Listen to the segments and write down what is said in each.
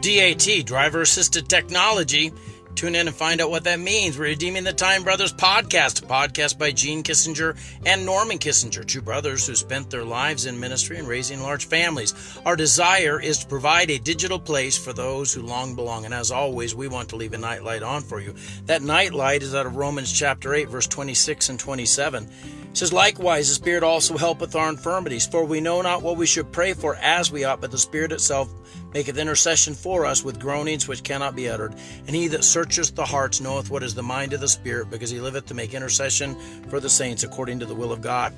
DAT, driver assisted technology. Tune in and find out what that means. We're Redeeming the Time Brothers podcast, a podcast by Gene Kissinger and Norman Kissinger, two brothers who spent their lives in ministry and raising large families. Our desire is to provide a digital place for those who long belong. And as always, we want to leave a nightlight on for you. That nightlight is out of Romans chapter 8, verse 26 and 27. It says, Likewise, the Spirit also helpeth our infirmities, for we know not what we should pray for as we ought, but the Spirit itself maketh intercession for us with groanings which cannot be uttered. And he that searcheth the hearts knoweth what is the mind of the Spirit, because he liveth to make intercession for the saints according to the will of God.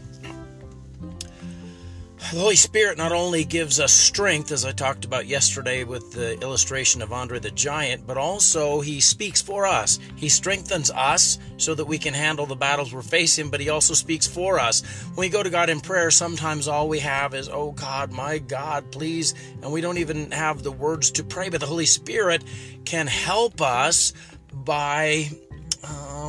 The Holy Spirit not only gives us strength, as I talked about yesterday with the illustration of Andre the Giant, but also He speaks for us. He strengthens us so that we can handle the battles we're facing, but He also speaks for us. When we go to God in prayer, sometimes all we have is, Oh God, my God, please. And we don't even have the words to pray, but the Holy Spirit can help us by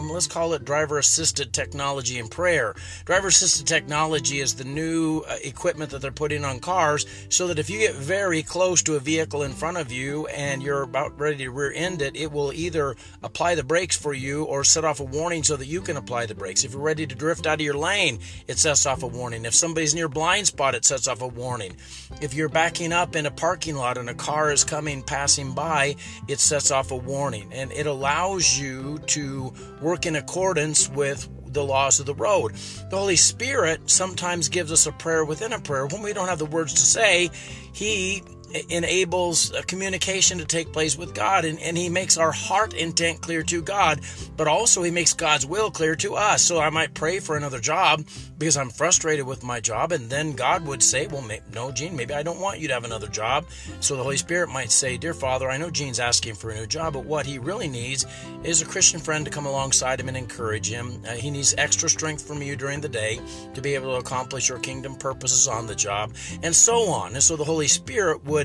um, let's call it driver assisted technology in prayer. Driver assisted technology is the new uh, equipment that they're putting on cars so that if you get very close to a vehicle in front of you and you're about ready to rear end it, it will either apply the brakes for you or set off a warning so that you can apply the brakes. If you're ready to drift out of your lane, it sets off a warning. If somebody's near blind spot, it sets off a warning. If you're backing up in a parking lot and a car is coming passing by, it sets off a warning and it allows you to work in accordance with the laws of the road. The Holy Spirit sometimes gives us a prayer within a prayer. When we don't have the words to say, He enables communication to take place with God and, and he makes our heart intent clear to God, but also he makes God's will clear to us. So I might pray for another job because I'm frustrated with my job, and then God would say, Well, no, Gene, maybe I don't want you to have another job. So the Holy Spirit might say, Dear Father, I know Gene's asking for a new job, but what he really needs is a Christian friend to come alongside him and encourage him. Uh, he needs extra strength from you during the day to be able to accomplish your kingdom purposes on the job, and so on. And so the Holy Spirit would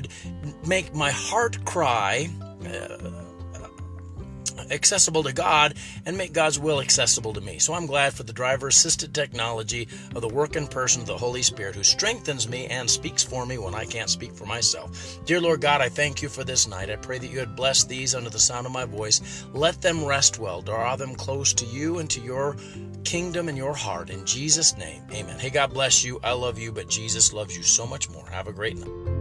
make my heart cry. Uh, accessible to God and make God's will accessible to me. So I'm glad for the driver assisted technology of the working person of the Holy Spirit who strengthens me and speaks for me when I can't speak for myself. Dear Lord God, I thank you for this night. I pray that you had blessed these under the sound of my voice. Let them rest well, draw them close to you and to your kingdom and your heart. In Jesus' name, amen. Hey, God bless you. I love you, but Jesus loves you so much more. Have a great night.